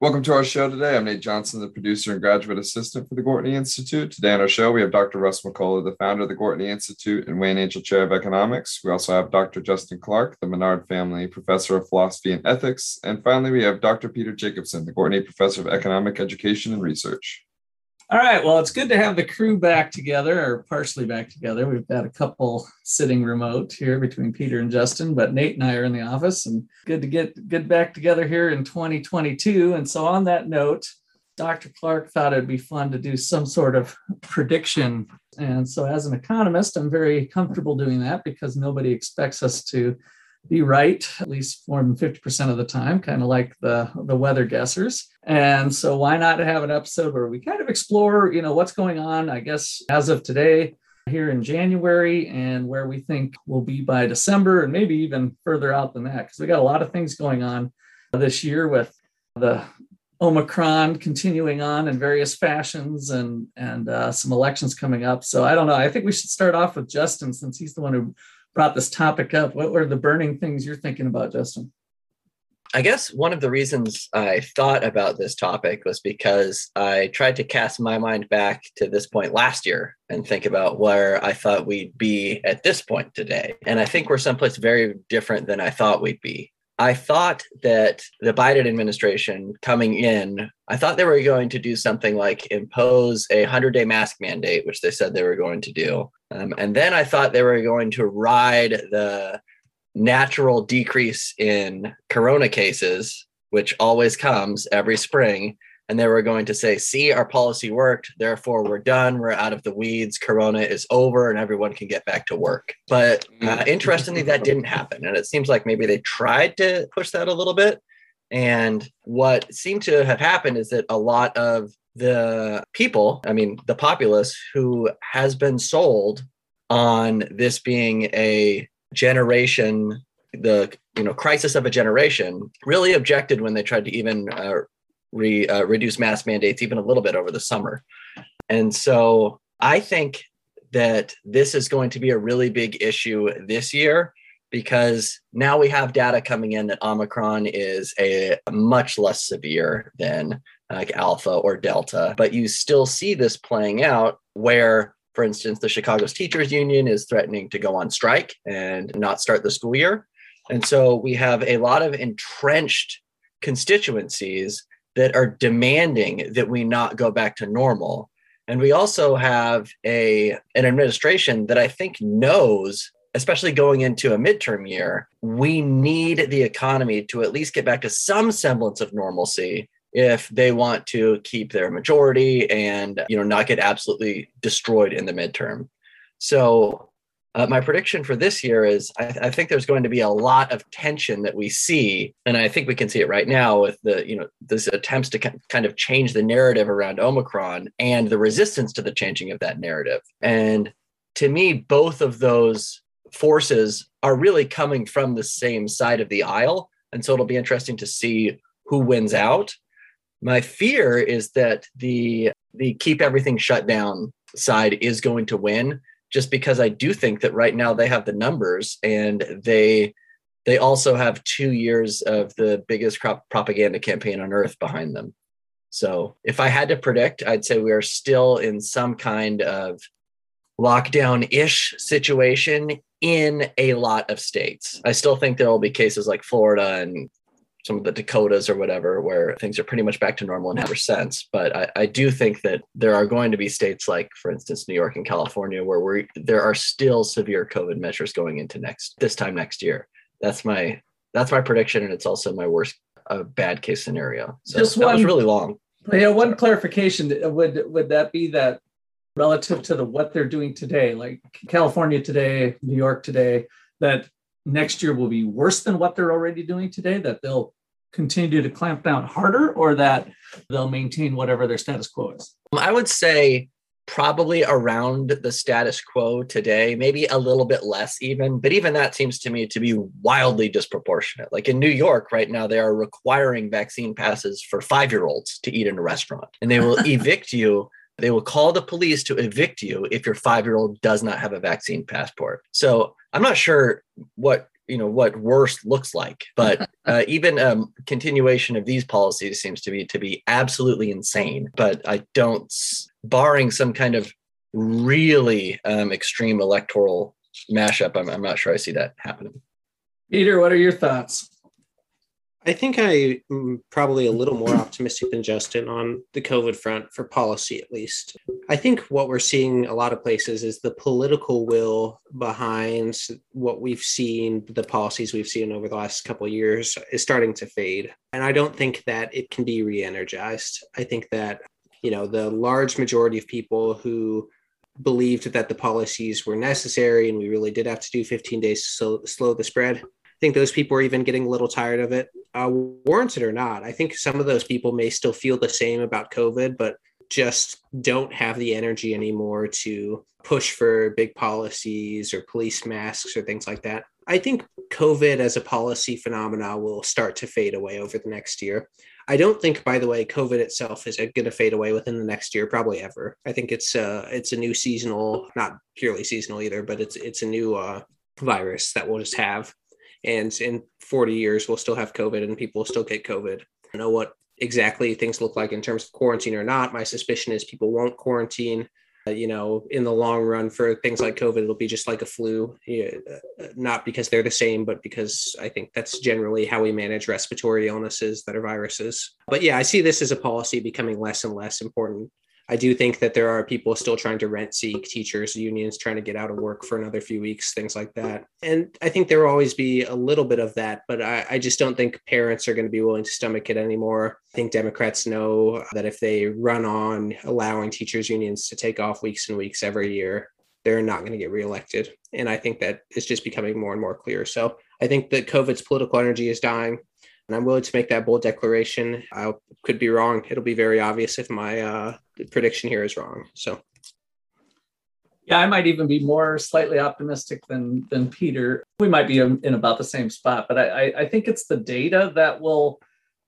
Welcome to our show today. I'm Nate Johnson, the producer and graduate assistant for the Gortney Institute. Today on our show, we have Dr. Russ McCullough, the founder of the Gortney Institute and Wayne Angell Chair of Economics. We also have Dr. Justin Clark, the Menard Family Professor of Philosophy and Ethics. And finally, we have Dr. Peter Jacobson, the Gortney Professor of Economic Education and Research. All right. Well, it's good to have the crew back together or partially back together. We've got a couple sitting remote here between Peter and Justin, but Nate and I are in the office and good to get good back together here in 2022. And so on that note, Dr. Clark thought it'd be fun to do some sort of prediction. And so as an economist, I'm very comfortable doing that because nobody expects us to be right at least more than 50% of the time, kind of like the, the weather guessers. And so why not have an episode where we kind of explore, you know, what's going on, I guess, as of today here in January and where we think we'll be by December and maybe even further out than that, because we got a lot of things going on this year with the Omicron continuing on in various fashions and and uh, some elections coming up. So I don't know. I think we should start off with Justin since he's the one who brought this topic up. What were the burning things you're thinking about, Justin? I guess one of the reasons I thought about this topic was because I tried to cast my mind back to this point last year and think about where I thought we'd be at this point today. And I think we're someplace very different than I thought we'd be. I thought that the Biden administration coming in, I thought they were going to do something like impose a 100 day mask mandate, which they said they were going to do. Um, and then I thought they were going to ride the natural decrease in corona cases, which always comes every spring. And they were going to say, see, our policy worked. Therefore, we're done. We're out of the weeds. Corona is over and everyone can get back to work. But uh, mm. interestingly, that didn't happen. And it seems like maybe they tried to push that a little bit. And what seemed to have happened is that a lot of the people, I mean, the populace who has been sold on this being a generation, the you know crisis of a generation, really objected when they tried to even uh, re, uh, reduce mask mandates even a little bit over the summer. And so I think that this is going to be a really big issue this year because now we have data coming in that Omicron is a much less severe than like Alpha or Delta, but you still see this playing out where, for instance, the Chicago's Teachers Union is threatening to go on strike and not start the school year. And so we have a lot of entrenched constituencies that are demanding that we not go back to normal. And we also have a an administration that I think knows especially going into a midterm year, we need the economy to at least get back to some semblance of normalcy if they want to keep their majority and you know not get absolutely destroyed in the midterm. So uh, my prediction for this year is I, I, think there's going to be a lot of tension that we see, and I think we can see it right now with the you know this attempts to kind of change the narrative around Omicron and the resistance to the changing of that narrative. And to me, both of those forces are really coming from the same side of the aisle, and so it'll be interesting to see who wins out. My fear is that the the keep everything shut down side is going to win just because I do think that right now they have the numbers and they they also have two years of the biggest crop propaganda campaign on earth behind them. So if I had to predict, I'd say we are still in some kind of lockdown ish situation in a lot of states. I still think there will be cases like Florida and some of the Dakotas or whatever, where things are pretty much back to normal in ever since. But I, I, do think that there are going to be states like, for instance, New York and California, where we there are still severe COVID measures going into next this time next year. That's my that's my prediction, and it's also my worst uh, bad case scenario. So Just that one, was really long. Yeah, one clarification would would that be that relative to the what they're doing today, like California today, New York today, that next year will be worse than what they're already doing today, that they'll continue to clamp down harder, or that they'll maintain whatever their status quo is? I would say probably around the status quo today, maybe a little bit less even, but even that seems to me to be wildly disproportionate. Like in New York right now, they are requiring vaccine passes for five year olds to eat in a restaurant, and they will evict you. They will call the police to evict you if your five year old does not have a vaccine passport. So I'm not sure what you know what worse looks like but uh, even a um, continuation of these policies seems to be to be absolutely insane but i don't barring some kind of really um, extreme electoral mashup I'm, I'm not sure i see that happening peter what are your thoughts I think I'm mm, probably a little more optimistic than Justin on the COVID front for policy, at least. I think what we're seeing a lot of places is the political will behind what we've seen, the policies we've seen over the last couple years is starting to fade. And I don't think that it can be re energized. I think that, you know, the large majority of people who believed that the policies were necessary and we really did have to do 15 days to slow the spread think those people are even getting a little tired of it, uh, warranted or not. I think some of those people may still feel the same about COVID, but just don't have the energy anymore to push for big policies or police masks or things like that. I think COVID as a policy phenomena will start to fade away over the next year. I don't think, by the way, COVID itself is going to fade away within the next year, probably ever. I think it's uh, it's a new seasonal, not purely seasonal either, but it's it's a new uh, virus that we'll just have and in 40 years we'll still have covid and people will still get covid. I don't know what exactly things look like in terms of quarantine or not. My suspicion is people won't quarantine. Uh, you know in the long run for things like covid it'll be just like a flu. Yeah, uh, not because they're the same but because i think that's generally how we manage respiratory illnesses that are viruses. But yeah i see this as a policy becoming less and less important I do think that there are people still trying to rent seek, teachers, unions trying to get out of work for another few weeks, things like that. And I think there will always be a little bit of that, but I, I just don't think parents are going to be willing to stomach it anymore. I think Democrats know that if they run on allowing teachers' unions to take off weeks and weeks every year, they're not going to get reelected. And I think that is just becoming more and more clear. So I think that COVID's political energy is dying and I'm willing to make that bold declaration. I could be wrong. It'll be very obvious if my uh, prediction here is wrong. So, yeah, I might even be more slightly optimistic than than Peter. We might be in about the same spot, but I, I think it's the data that will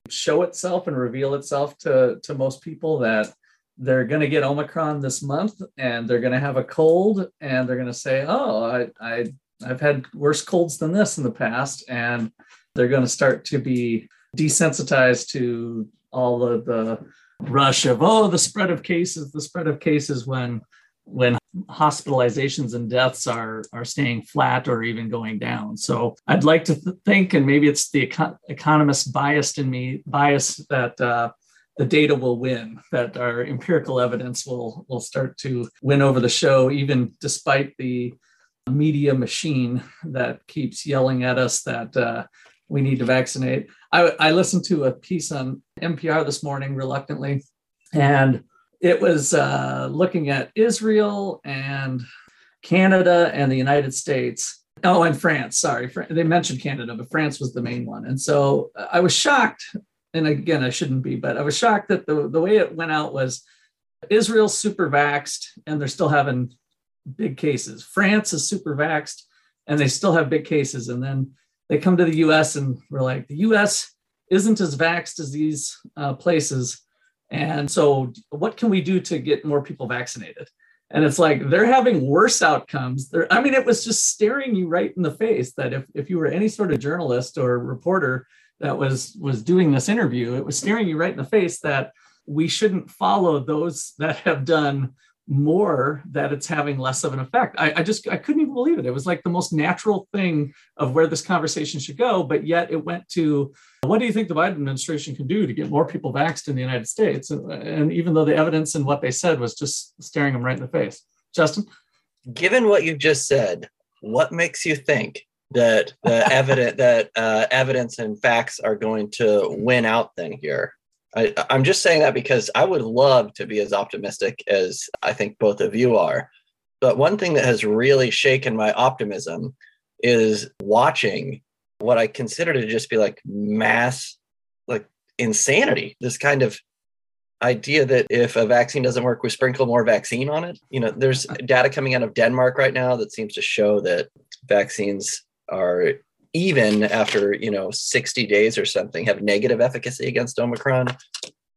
show itself and reveal itself to to most people that they're going to get Omicron this month and they're going to have a cold and they're going to say, "Oh, I I I've had worse colds than this in the past," and they're going to start to be desensitized to all of the rush of oh the spread of cases the spread of cases when when hospitalizations and deaths are are staying flat or even going down. So i'd like to th- think and maybe it's the econ- economist biased in me bias that uh, the data will win that our empirical evidence will will start to win over the show even despite the media machine that keeps yelling at us that uh, we need to vaccinate. I, I listened to a piece on NPR this morning reluctantly, and it was uh, looking at Israel and Canada and the United States. Oh, and France. Sorry, they mentioned Canada, but France was the main one. And so uh, I was shocked. And again, I shouldn't be, but I was shocked that the, the way it went out was Israel super vaxxed and they're still having big cases. France is super vaxxed and they still have big cases. And then they come to the US and we're like, the US isn't as vaxxed as these uh, places. And so, what can we do to get more people vaccinated? And it's like they're having worse outcomes. They're, I mean, it was just staring you right in the face that if, if you were any sort of journalist or reporter that was was doing this interview, it was staring you right in the face that we shouldn't follow those that have done more that it's having less of an effect. I, I, just I couldn't even believe it. It was like the most natural thing of where this conversation should go, but yet it went to what do you think the Biden administration can do to get more people vaxxed in the United States? And, and even though the evidence and what they said was just staring them right in the face. Justin, given what you've just said, what makes you think that the evidence that uh, evidence and facts are going to win out then here? I, I'm just saying that because I would love to be as optimistic as I think both of you are. But one thing that has really shaken my optimism is watching what I consider to just be like mass, like insanity. This kind of, idea that if a vaccine doesn't work, we sprinkle more vaccine on it. You know, there's data coming out of Denmark right now that seems to show that vaccines are even after you know 60 days or something have negative efficacy against omicron?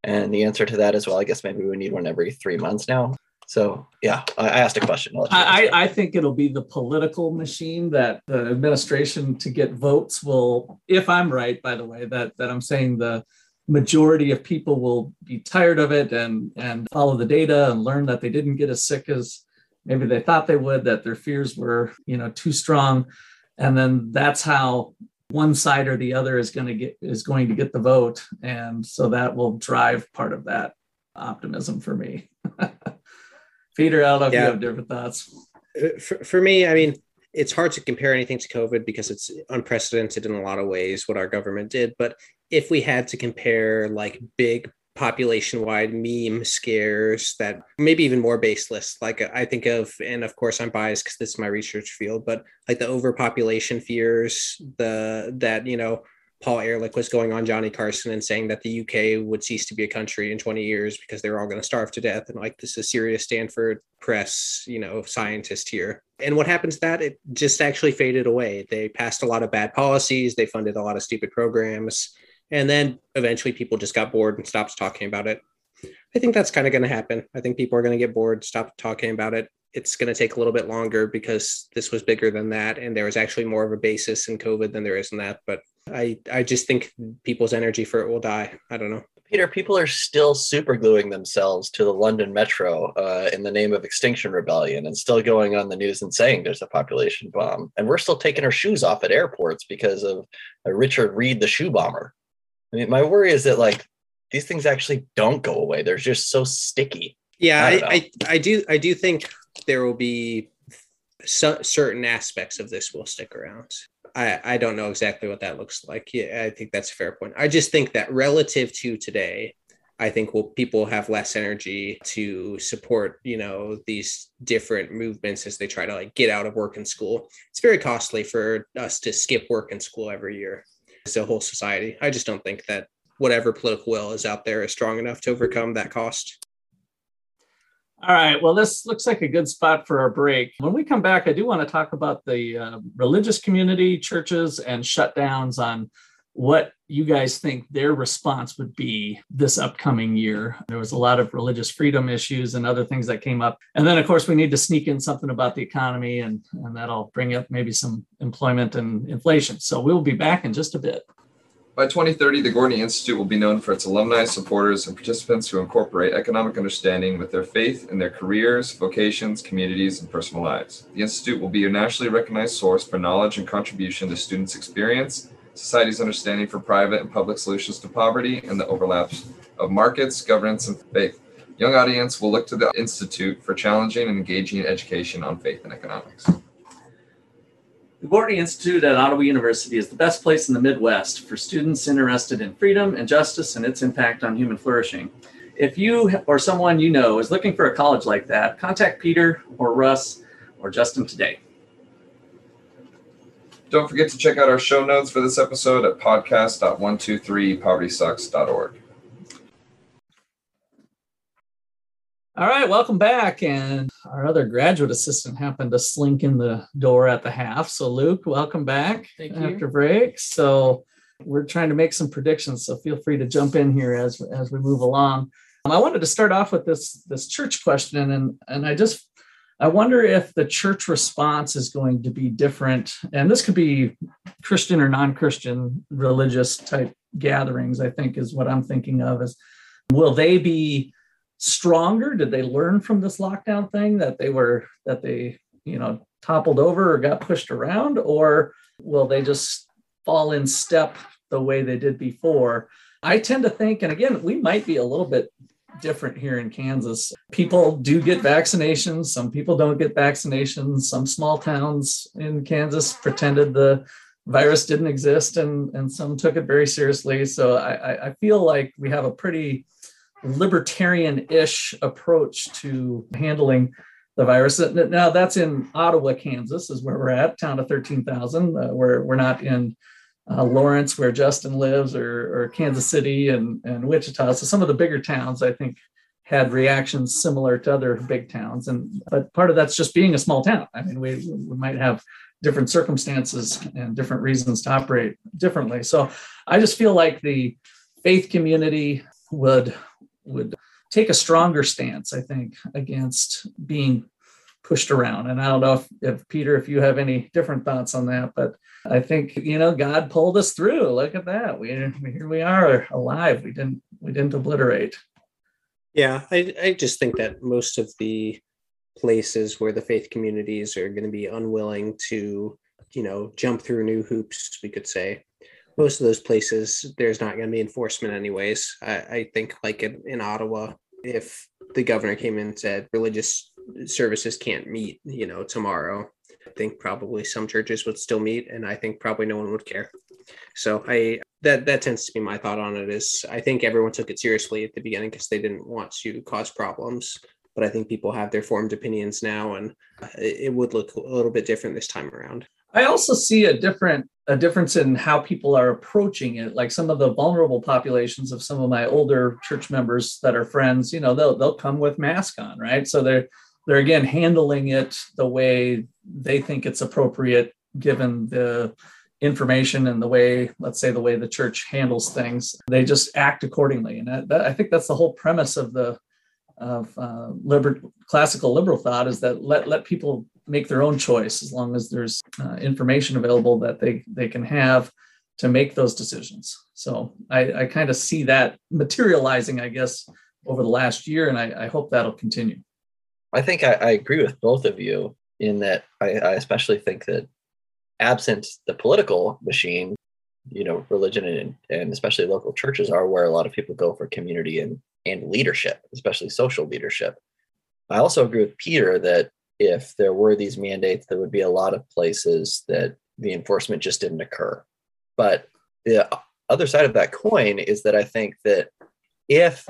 And the answer to that is well i guess maybe we need one every three months now. So yeah i, asked a question. I, I think it'll be the political machine that the administration to get votes will if i'm right by the way that that i'm saying the majority of people will be tired of it and and follow the data and learn that they didn't get as sick as maybe they thought they would that their fears were you know too strong and then that's how one side or the other is going to get is going to get the vote. And so that will drive part of that optimism for me. Peter i don't know if yeah. you have different thoughts. Uh, for, for me i mean it's hard to compare anything to covid because it's unprecedented in a lot of ways what our government did. But if we had to compare like big population wide meme scares that maybe even more baseless. Like uh, I think of, and of course I'm biased because this is my research field, but like the overpopulation fears, the that you know Paul Ehrlich was going on Johnny Carson and saying that the UK would cease to be a country in 20 years because they're all going to starve to death. And like this is serious Stanford press, you know, scientist here. And what happens to that it just actually faded away. They passed a lot of bad policies. They funded a lot of stupid programs and then eventually people just got bored and stopped talking about it. I think that's kind of going to happen. I think people are going to get bored, stop talking about it. It's going to take a little bit longer because this was bigger than that. And there was actually more of a basis in COVID than there is in that. But I, I just think people's energy for it will die. I don't know. Peter, people are still supergluing themselves to the London Metro uh, in the name of Extinction Rebellion and still going on the news and saying there's a population bomb. And we're still taking our shoes off at airports because of uh, Richard Reid, the shoe bomber. I mean, my worry is that like these things actually don't go away. They're just so sticky. Yeah, I, I, I, I do I do think there will be so, certain aspects of this will stick around. I, I don't know exactly what that looks like. Yeah, I think that's a fair point. I just think that relative to today, I think will people have less energy to support, you know, these different movements as they try to like get out of work and school. It's very costly for us to skip work and school every year as a whole society. I just don't think that whatever political will is out there is strong enough to overcome that cost. All right. Well, this looks like a good spot for our break. When we come back, I do want to talk about the uh, religious community, churches, and shutdowns on what you guys think their response would be this upcoming year. There was a lot of religious freedom issues and other things that came up. And then, of course, we need to sneak in something about the economy, and, and that'll bring up maybe some employment and inflation. So we'll be back in just a bit. By 2030, the Gortney Institute will be known for its alumni, supporters, and participants who incorporate economic understanding with their faith in their careers, vocations, communities, and personal lives. The Institute will be a nationally recognized source for knowledge and contribution to students' experience society's understanding for private and public solutions to poverty, and the overlaps of markets, governance, and faith. Young audience will look to the Institute for challenging and engaging education on faith and economics. The Gortney Institute at Ottawa University is the best place in the Midwest for students interested in freedom and justice and its impact on human flourishing. If you or someone you know is looking for a college like that, contact Peter or Russ or Justin today. Don't forget to check out our show notes for this episode at podcast.123povertysucks.org. All right, welcome back. And our other graduate assistant happened to slink in the door at the half. So, Luke, welcome back Thank you after you. break. So, we're trying to make some predictions. So, feel free to jump in here as as we move along. Um, I wanted to start off with this this church question, and and I just I wonder if the church response is going to be different. And this could be Christian or non Christian religious type gatherings, I think, is what I'm thinking of. Is will they be stronger? Did they learn from this lockdown thing that they were, that they, you know, toppled over or got pushed around? Or will they just fall in step the way they did before? I tend to think, and again, we might be a little bit different here in Kansas. People do get vaccinations, some people don't get vaccinations. Some small towns in Kansas pretended the virus didn't exist and, and some took it very seriously. So I, I feel like we have a pretty libertarian ish approach to handling the virus. Now that's in Ottawa, Kansas, is where we're at, town of 13,000. Uh, we're, we're not in uh, Lawrence, where Justin lives, or, or Kansas City and, and Wichita. So some of the bigger towns, I think, had reactions similar to other big towns. And but part of that's just being a small town. I mean, we, we might have different circumstances and different reasons to operate differently. So I just feel like the faith community would would take a stronger stance, I think, against being pushed around. And I don't know if, if Peter, if you have any different thoughts on that, but I think you know God pulled us through. Look at that. We here we are alive. We didn't we didn't obliterate. Yeah, I I just think that most of the places where the faith communities are going to be unwilling to you know jump through new hoops, we could say. Most of those places, there's not going to be enforcement, anyways. I, I think, like in, in Ottawa, if the governor came in and said religious services can't meet, you know, tomorrow, I think probably some churches would still meet, and I think probably no one would care. So I that that tends to be my thought on it. Is I think everyone took it seriously at the beginning because they didn't want to cause problems, but I think people have their formed opinions now, and uh, it, it would look a little bit different this time around. I also see a different a difference in how people are approaching it. Like some of the vulnerable populations of some of my older church members that are friends, you know, they'll they'll come with mask on, right? So they're they're again handling it the way they think it's appropriate given the information and the way let's say the way the church handles things. They just act accordingly. And that, that, i think that's the whole premise of the of uh, liber- classical liberal thought is that let let people make their own choice as long as there's uh, information available that they they can have to make those decisions. So i i kind of see that materializing i guess over the last year and i, I hope that'll continue I think I, I agree with both of you in that I, I especially think that absent the political machine, you know, religion and, and especially local churches are where a lot of people go for community and, and leadership, especially social leadership. I also agree with Peter that if there were these mandates, there would be a lot of places that the enforcement just didn't occur. But the other side of that coin is that I think that if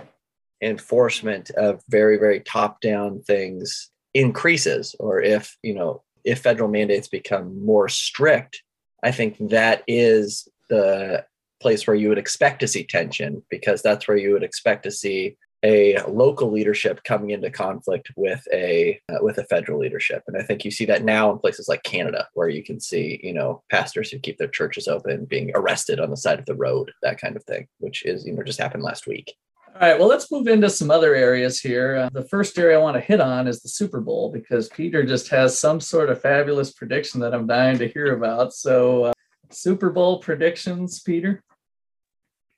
enforcement of very very top down things increases or if you know if federal mandates become more strict i think that is the place where you would expect to see tension because that's where you would expect to see a local leadership coming into conflict with a uh, with a federal leadership. And i think you see that now in places like canada where you can see you know pastors who keep their churches open being arrested on the side of the road that kind of thing which is you know just happened last week all right, well, let's move into some other areas here. Uh, the first area I want to hit on is the Super Bowl because Peter just has some sort of fabulous prediction that I'm dying to hear about. So, uh, Super Bowl predictions, Peter?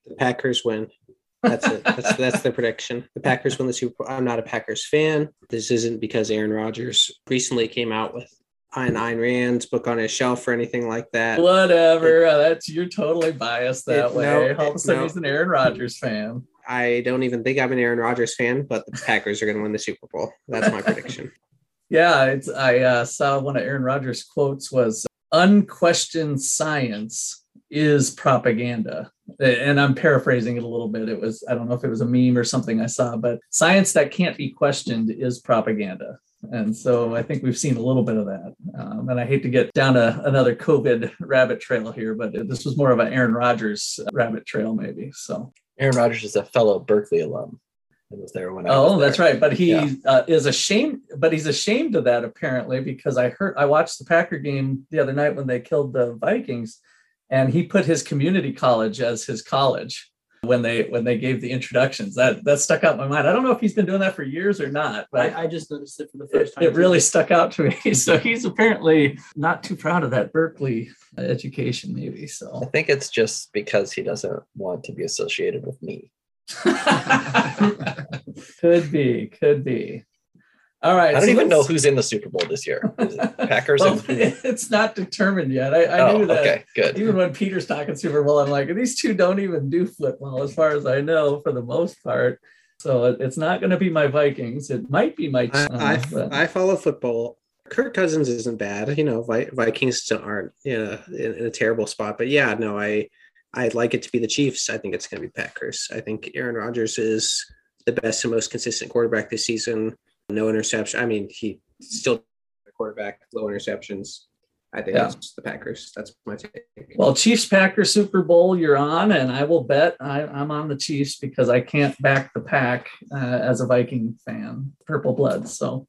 The Packers win. That's it. That's that's the prediction. The Packers win the Super Bowl. I'm not a Packers fan. This isn't because Aaron Rodgers recently came out with an Ayn Rand's book on his shelf or anything like that. Whatever. It, uh, that's you're totally biased that it, way. No, All of a sudden, no. he's an Aaron Rodgers fan. I don't even think I'm an Aaron Rodgers fan, but the Packers are going to win the Super Bowl. That's my prediction. Yeah, it's, I uh, saw one of Aaron Rodgers' quotes was "Unquestioned science is propaganda," and I'm paraphrasing it a little bit. It was I don't know if it was a meme or something I saw, but science that can't be questioned is propaganda. And so I think we've seen a little bit of that. Um, and I hate to get down a, another COVID rabbit trail here, but this was more of an Aaron Rodgers rabbit trail, maybe. So Aaron Rodgers is a fellow Berkeley alum. It was there when I oh, that's right. But he yeah. uh, is ashamed. But he's ashamed of that apparently because I heard I watched the Packer game the other night when they killed the Vikings, and he put his community college as his college when they when they gave the introductions. That that stuck out in my mind. I don't know if he's been doing that for years or not, but I, I just noticed it for the first time. It, it really stuck out to me. So he's apparently not too proud of that Berkeley education, maybe. So I think it's just because he doesn't want to be associated with me. could be, could be. All right. I don't so even know who's in the Super Bowl this year. Packers. well, it's not determined yet. I, I oh, knew that. Okay, good. Even when Peter's talking Super Bowl, I'm like, these two don't even do football, as far as I know, for the most part. So it's not going to be my Vikings. It might be my. I, I, I, follow football. Kirk Cousins isn't bad. You know, Vikings aren't you know, in, in a terrible spot. But yeah, no, I I'd like it to be the Chiefs. I think it's going to be Packers. I think Aaron Rodgers is the best and most consistent quarterback this season no interception. I mean, he still quarterback, low interceptions. I think Yeah. it's the Packers. That's my take. Well, Chiefs Packers Super Bowl, you're on, and I will bet I, I'm on the Chiefs because I can't back the pack uh, as a Viking fan, purple blood. So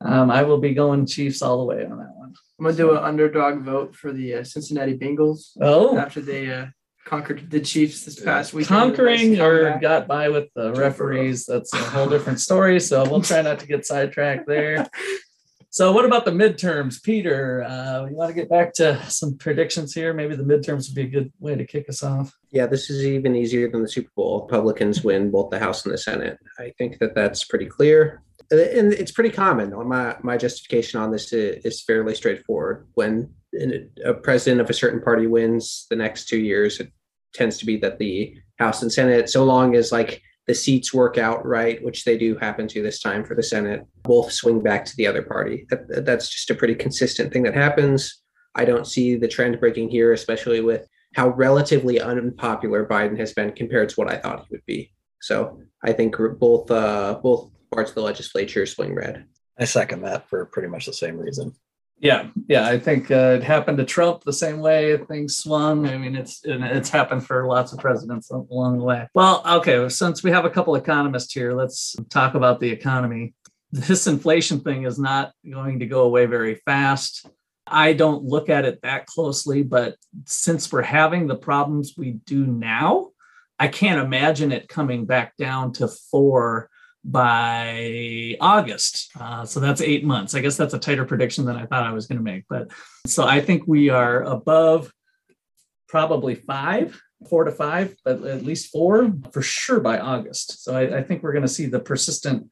um, I will be going Chiefs all the way on that one. I'm gonna do an underdog vote for the uh, Cincinnati Bengals Oh, after they uh, conquered the Chiefs this past week. conquering or got by with the referees, that's a whole different story. So we'll try not to get sidetracked there. So, what about the midterms, Peter? Uh, you want to get back to some predictions here? Maybe the midterms would be a good way to kick us off. Yeah, this is even easier than the Super Bowl. Republicans win both the House and the Senate. I think that that's pretty clear. And it's pretty common. My, my justification on this is, is fairly straightforward. When a president of a certain party wins the next two years, it tends to be that the House and Senate, so long as like the seats work out right, which they do happen to this time for the Senate, both swing back to the other party. That, that's just a pretty consistent thing that happens. I don't see the trend breaking here, especially with how relatively unpopular Biden has been compared to what I thought he would be. So I think both uh, both parts of the legislature swing red. I second that for pretty much the same reason. Yeah, yeah, I think uh, it happened to Trump the same way things swung. I mean, it's it's happened for lots of presidents along the way. Well, okay, since we have a couple economists here, let's talk about the economy. This inflation thing is not going to go away very fast. I don't look at it that closely, but since we're having the problems we do now, I can't imagine it coming back down to four by August. Uh, so that's eight months. I guess that's a tighter prediction than I thought I was going to make. But so I think we are above probably five, four to five, but at least four for sure by August. So I, I think we're going to see the persistent.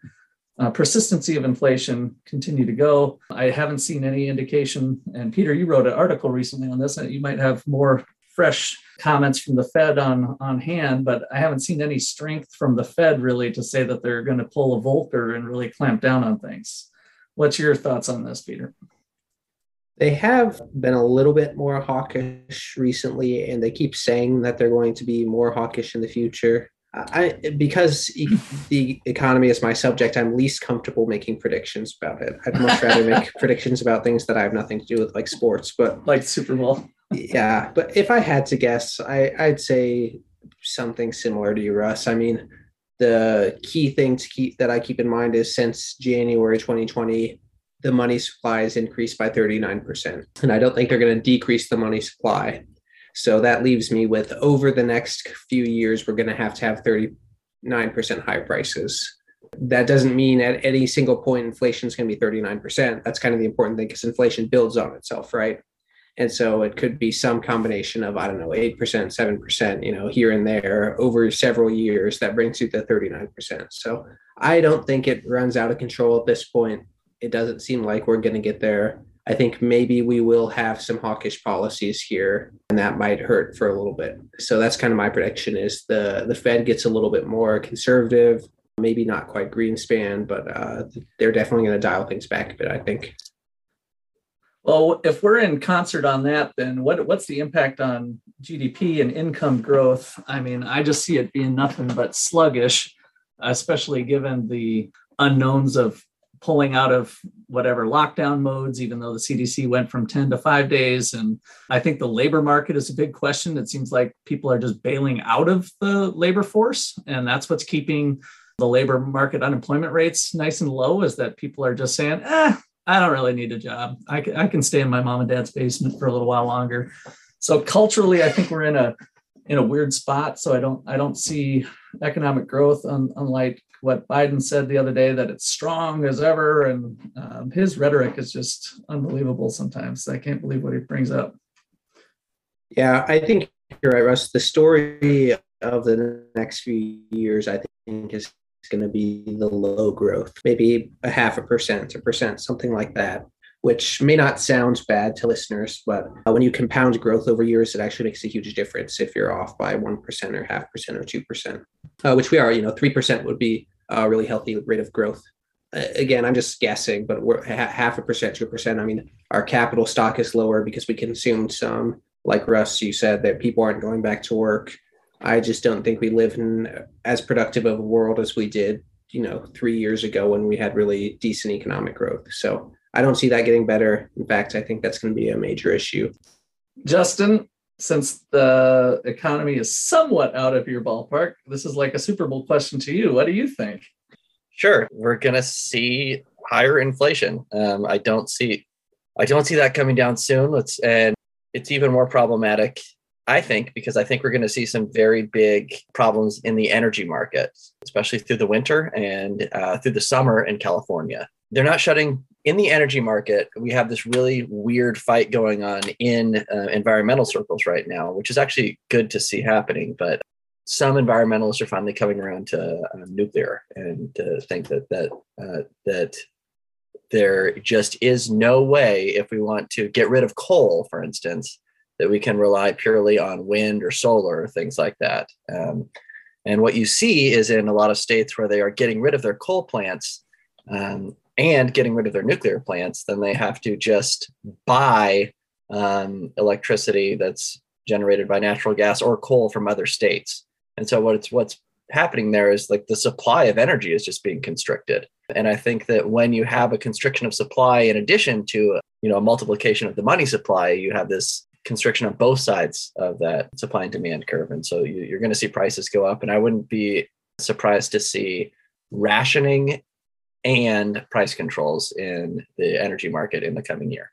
Uh, persistency of inflation continue to go. I haven't seen any indication. And Peter, you wrote an article recently on this. And you might have more fresh comments from the Fed on on hand, but I haven't seen any strength from the Fed really to say that they're going to pull a Volcker and really clamp down on things. What's your thoughts on this, Peter? They have been a little bit more hawkish recently, and they keep saying that they're going to be more hawkish in the future. I because e- the economy is my subject, I'm least comfortable making predictions about it. I'd much rather make predictions about things that I have nothing to do with, like sports. But Like Super Bowl. Yeah, but if I had to guess, I, I'd say something similar to you, Russ. I mean, the key thing to keep that I keep in mind is since January 2020, the money supply has increased by 39%. And I don't think they're going to decrease the money supply. So that leaves me with over the next few years, we're going to have to have 39% higher prices. That doesn't mean at any single point inflation is going to be 39%. That's kind of the important thing because inflation builds on itself, right? And so it could be some combination of, I don't know, 8%, 7%, you know, here and there over several years that brings you to 39%. So I don't think it runs out of control at this point. It doesn't seem like we're going to get there. I think maybe we will have some hawkish policies here and that might hurt for a little bit. So that's kind of my prediction is the the Fed gets a little bit more conservative, maybe not quite Greenspan, but uh, they're definitely going to dial things back a bit, I think. Well, if we're in concert on that, then what what's the impact on GDP and income growth? I mean, I just see it being nothing but sluggish, especially given the unknowns of pulling out of whatever lockdown modes, even though the CDC went from 10 to five days. And I think the labor market is a big question. It seems like people are just bailing out of the labor force. And that's what's keeping the labor market unemployment rates nice and low is that people are just saying, eh, I don't really need a job. I can, I can stay in my mom and dad's basement for a little while longer. So culturally, I think we're in a in a weird spot. So I don't I don't see economic growth un, unlike what Biden said the other day that it's strong as ever, and um, his rhetoric is just unbelievable. Sometimes I can't believe what he brings up. Yeah, I think you're right, Russ. The story of the next few years, I think, is going to be the low growth, maybe a half a percent, a percent, something like that, which may not sound bad to listeners, but uh, when you compound growth over years, it actually makes a huge difference if you're off by 1% or half percent or 2%, uh, which we are, you know, 3% would be a really healthy rate of growth. Uh, again, I'm just guessing, but we're ha- half a percent, 2%. I mean, our capital stock is lower because we consumed some, like Russ, you said, that people aren't going back to work. I just don't think we live in as productive of a world as we did, you know, three years ago when we had really decent economic growth. So I don't see that getting better. In fact, I think that's going to be a major issue. Justin, since the economy is somewhat out of your ballpark, this is like a Super Bowl question to you. What do you think? Sure, we're going to see higher inflation. Um, I don't see, I don't see that coming down soon. Let's and it's even more problematic, I think, because I think we're going to see some very big problems in the energy market, especially through the winter and uh, through the summer in California. They're not shutting in the energy market. We have this really weird fight going on in uh, environmental circles right now, which is actually good to see happening. But some environmentalists are finally coming around to uh, nuclear and to think that that uh, that there just is no way if we want to get rid of coal, for instance, that we can rely purely on wind or solar or things like that. Um, and what you see is in a lot of states where they are getting rid of their coal plants um, and getting rid of their nuclear plants, then they have to just buy um, electricity that's generated by natural gas or coal from other states. And so what's what's happening there is like the supply of energy is just being constricted. And I think that when you have a constriction of supply in addition to you know a multiplication of the money supply, you have this constriction on both sides of that supply and demand curve. And so you, are going to see prices go up. And I wouldn't be surprised to see rationing and price controls in the energy market in the coming year.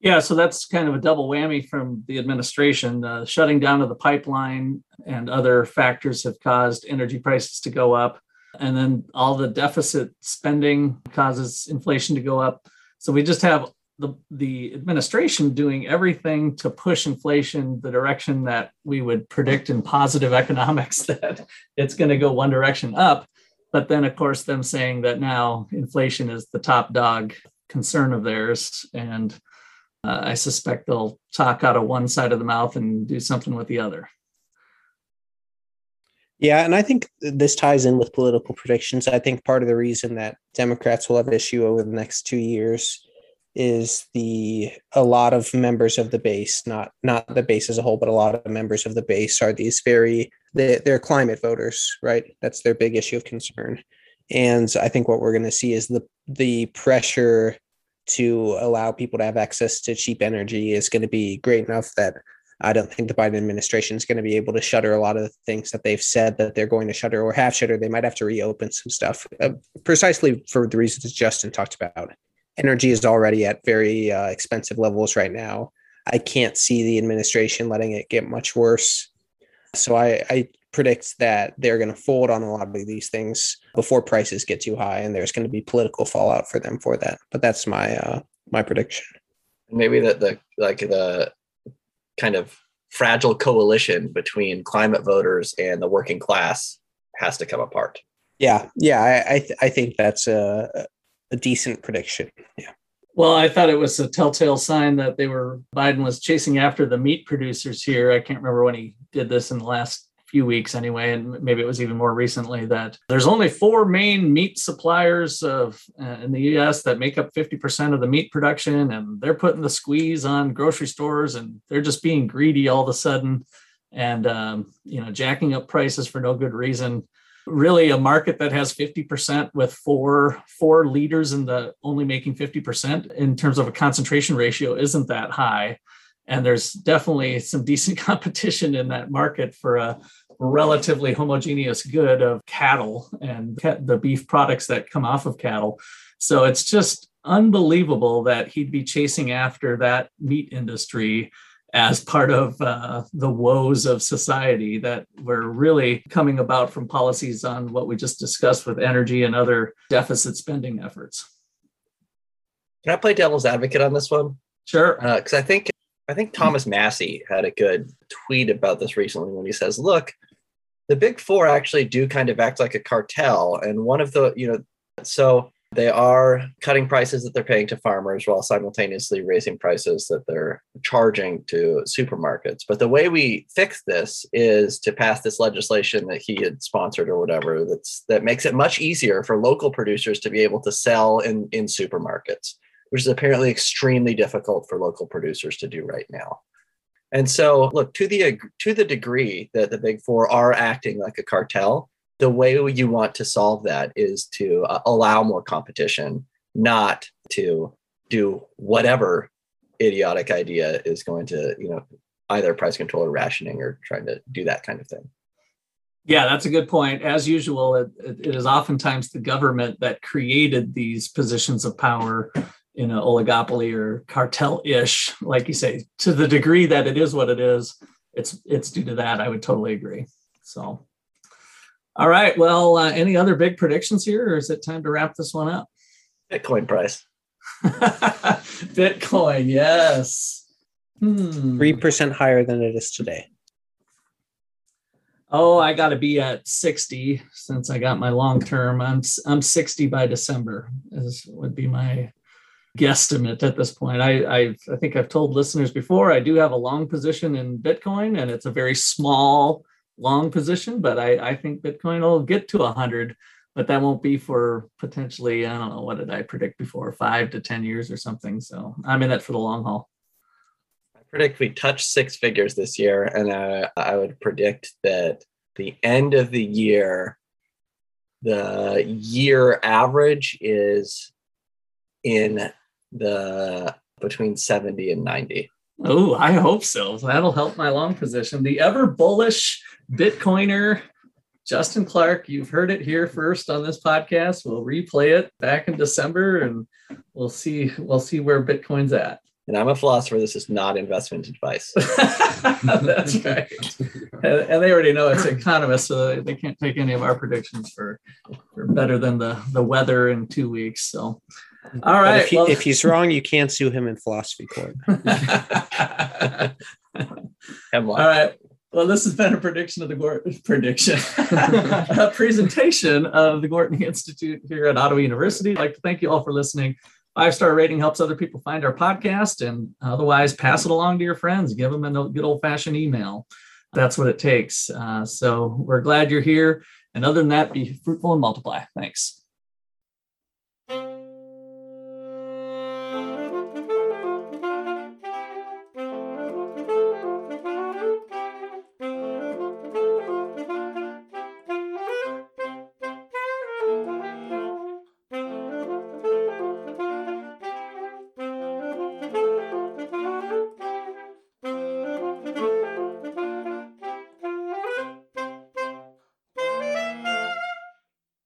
Yeah, so that's kind of a double whammy from the administration. Uh, shutting down of the pipeline and other factors have caused energy prices to go up. And then all the deficit spending causes inflation to go up. So we just have the, the administration doing everything to push inflation the direction that we would predict in positive economics that it's going to go one direction up. But then, of course, them saying that now inflation is the top dog concern of theirs. And uh, I suspect they'll talk out of one side of the mouth and do something with the other. Yeah, and I think this ties in with political predictions. I think part of the reason that Democrats will have issue over the next two years is the a lot of members of the base, not not the base as a whole, but a lot of members of the base are these very they, they're climate voters, right? That's their big issue of concern. And I think what we're going to see is the the pressure to allow people to have access to cheap energy is going to be great enough that I don't think the Biden administration is going to be able to shutter a lot of the things that they've said that they're going to shutter or have shuttered. They might have to reopen some stuff, uh, precisely for the reasons Justin talked about. Energy is already at very uh, expensive levels right now. I can't see the administration letting it get much worse. So I, I predicts that they're going to fold on a lot of these things before prices get too high, and there's going to be political fallout for them for that. But that's my uh, my prediction. Maybe that the like the kind of fragile coalition between climate voters and the working class has to come apart. Yeah, yeah, I I, th- I think that's a a decent prediction. Yeah. Well, I thought it was a telltale sign that they were Biden was chasing after the meat producers here. I can't remember when he did this in the last few weeks anyway, and maybe it was even more recently that there's only four main meat suppliers of uh, in the U.S. that make up 50% of the meat production, and they're putting the squeeze on grocery stores, and they're just being greedy all of a sudden, and um, you know jacking up prices for no good reason. Really, a market that has 50% with four four leaders in the only making 50% in terms of a concentration ratio isn't that high and there's definitely some decent competition in that market for a relatively homogeneous good of cattle and the beef products that come off of cattle. So it's just unbelievable that he'd be chasing after that meat industry as part of uh, the woes of society that were really coming about from policies on what we just discussed with energy and other deficit spending efforts. Can I play devil's advocate on this one? Sure. Because uh, I think I think Thomas Massie had a good tweet about this recently when he says, "Look, the big four actually do kind of act like a cartel. And one of the, you know, so they are cutting prices that they're paying to farmers while simultaneously raising prices that they're charging to supermarkets. But the way we fix this is to pass this legislation that he had sponsored or whatever that's that makes it much easier for local producers to be able to sell in, in supermarkets, which is apparently extremely difficult for local producers to do right now. And so, look to the to the degree that the big four are acting like a cartel, the way you want to solve that is to uh, allow more competition, not to do whatever idiotic idea is going to, you know, either price control or rationing or trying to do that kind of thing. Yeah, that's a good point. As usual, it, it is oftentimes the government that created these positions of power in an oligopoly or cartel-ish, like you say, to the degree that it is what it is. It's it's due to that. I would totally agree. So, all right. Well, uh, any other big predictions here, or is it time to wrap this one up? Bitcoin price. Bitcoin, yes. Hmm. Three percent higher than it is today. Oh, I got to be at 60 since I got my long term. I'm I'm 60 by December. Is would be my guesstimate at this point. I i I think I've told listeners before. I do have a long position in Bitcoin, and it's a very small long position. But I I think Bitcoin will get to 100, but that won't be for potentially I don't know what did I predict before five to 10 years or something. So I'm in it for the long haul. I predict we touch six figures this year, and uh, I would predict that the end of the year, the year average is in the between 70 and 90. Oh, I hope so. That'll help my long position. The ever bullish Bitcoiner, Justin Clark, you've heard it here first on this podcast. We'll replay it back in December and we'll see we'll see where Bitcoin's at. And I'm a philosopher. This is not investment advice. That's right. And, and, they already know it's economists, so they can't take any of our predictions for, for better than the, the weather in two weeks. So all right. If, he, well, if, he's wrong, you can't sue him in philosophy court. All right. Well, this has been a prediction of the Gortney prediction, a presentation of the Gorton Institute here at Ottawa University. I'd like to thank you all for listening. Five star rating helps other people find our podcast, and otherwise, pass it along to your friends. Give them a good old fashioned email. That's what it takes. Uh, so we're glad you're here. And other than that, be fruitful and multiply. Thanks.